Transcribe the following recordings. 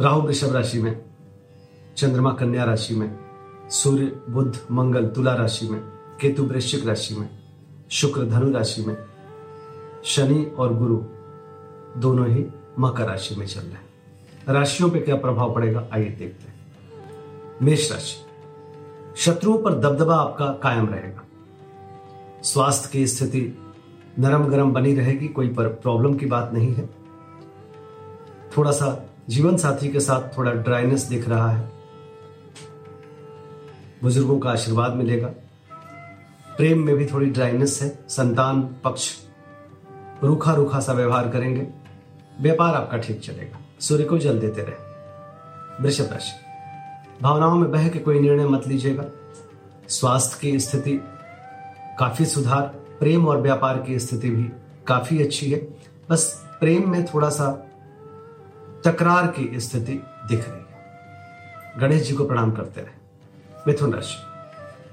राहु वृषभ राशि में, चंद्रमा कन्या राशि में, सूर्य, बुध, मंगल, तुला राशि में, केतु वृश्चिक राशि में, शुक्र, धनु राशि में, शनि और गुरु दोनों ही मकर राशि में चल रहे हैं। राशियों पे क्या प्रभाव पड़ेगा, आइए देखते हैं। मेष राशि, शत्रुओं पर दबदबा आपका कायम रहेगा। स्वास्थ्य की स्थिति नरम गरम बनी रहेगी, कोई पर प्रॉब्लम की बात नहीं है। थोड़ा सा जीवन साथी के साथ थोड़ा ड्राइनेस दिख रहा है। बुज़ुर्गों का आशीर्वाद मिलेगा। प्रेम में भी थोड़ी ड्राइनेस है। संतान पक्ष रूखा रूखा सा व्यवहार करेंगे। व्यापार आपका ठीक चलेगा। सूर्य को जल देते रहे। वृषभ राशि। भावनाओं में बह के कोई निर्णय मत लीजिएगा। स्वास्थ्य की स्थिति काफ़ी सुधार, प्रेम और व्यापार की स्थिति भी काफ़ी अच्छी है। बस प्रेम में थोड़ा सा तकरार की स्थिति दिख रही है। गणेश जी को प्रणाम करते रहे। मिथुन राशि,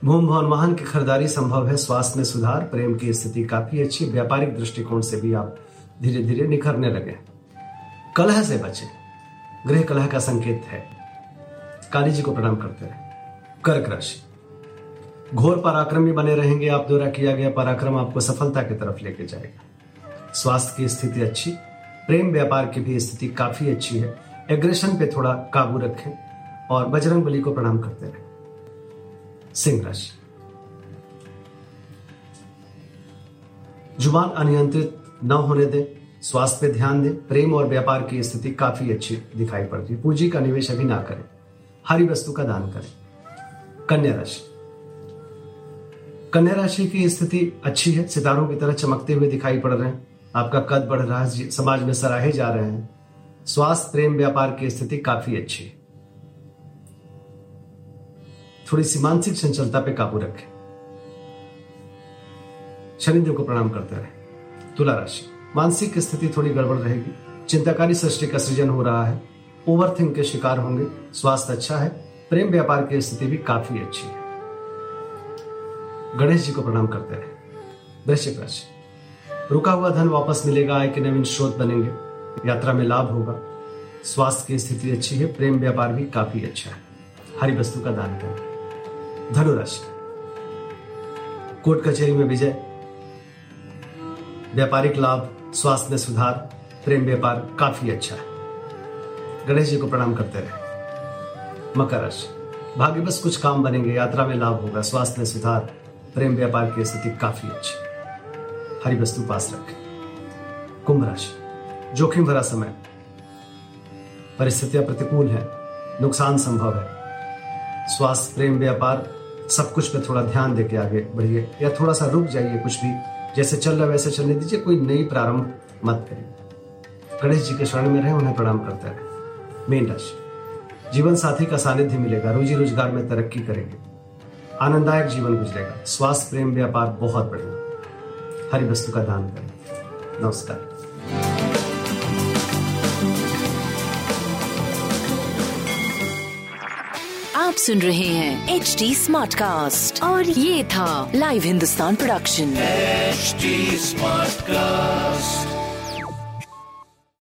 भूम भवन वाहन की खरीदारी संभव है। स्वास्थ्य में सुधार, प्रेम की स्थिति काफ़ी अच्छी। व्यापारिक दृष्टिकोण से भी आप धीरे धीरे निखरने लगे कलह से बचे। गृह कलह का संकेत है। काली जी को प्रणाम करते रहे। कर्क राशि, घोर पराक्रमी बने रहेंगे। आप द्वारा किया गया पराक्रम आपको सफलता की तरफ़ लेके जाएगा। स्वास्थ्य की स्थिति अच्छी प्रेम व्यापार की भी स्थिति काफ़ी अच्छी है। एग्रेशन पे थोड़ा काबू रखें और बजरंग बली को प्रणाम करते रहे। सिंह राशि। ज़ुबान अनियंत्रित न होने दें, स्वास्थ्य पे ध्यान दें, प्रेम और व्यापार की स्थिति काफ़ी अच्छी दिखाई पड़ती है। पूंजी का निवेश अभी ना करें, हरी वस्तु का दान करें। कन्या राशि। कन्या राशि की स्थिति अच्छी है, सितारों की तरह चमकते हुए दिखाई पड़ रहे हैं। आपका कद बढ़ रहा है समाज में सराहे जा रहे हैं। स्वास्थ्य, प्रेम, व्यापार की स्थिति काफ़ी अच्छी थोड़ी सी मानसिक चंचलता पे काबू रखें। शनिदेव को प्रणाम करते रहे। तुला राशि। मानसिक स्थिति थोड़ी गड़बड़ रहेगी। चिंताकारी सृष्टि का सृजन हो रहा है। ओवर थिंक के शिकार होंगे। स्वास्थ्य अच्छा है। प्रेम, व्यापार की स्थिति भी काफ़ी अच्छी है। गणेश जी को प्रणाम करते रहे। वृश्चिक राशि। रुका हुआ धन वापस मिलेगा आय के नवीन स्रोत बनेंगे। यात्रा में लाभ होगा। स्वास्थ्य की स्थिति अच्छी है, प्रेम व्यापार भी काफ़ी अच्छा है। हरी वस्तु का दान करें। धनुराशि। कोर्ट कचहरी में विजय। व्यापारिक लाभ, स्वास्थ्य में सुधार, प्रेम व्यापार काफ़ी अच्छा है। गणेश जी को प्रणाम करते रहे। मकर राशि। भाग्य बस कुछ काम बनेंगे, यात्रा में लाभ होगा, स्वास्थ्य में सुधार, प्रेम व्यापार की स्थिति काफ़ी अच्छी हरी वस्तु पास रखें। कुंभ राशि, जोखिम भरा समय। परिस्थितियाँ प्रतिकूल है, नुकसान संभव है। स्वास्थ्य, प्रेम, व्यापार, सब कुछ पे थोड़ा ध्यान देके आगे बढ़िए, या थोड़ा सा रुक जाइए कुछ भी। जैसे चल रहा वैसे चलने दीजिए, कोई नई प्रारंभ मत करिए। गणेश जी के शरण में रहे, उन्हें प्रणाम करते रहे मेन राशि, जीवन साथी का सानिध्य मिलेगा, रोजी रोज़गार में तरक्की करेंगे। आनंददायक जीवन गुजरेगा। स्वास्थ्य, प्रेम, व्यापार बहुत बढ़िया। हरी वस्तु का दान करें। नमस्कार। आप सुन रहे हैं एच डी स्मार्ट कास्ट और ये था live Hindustan production smart Smartcast.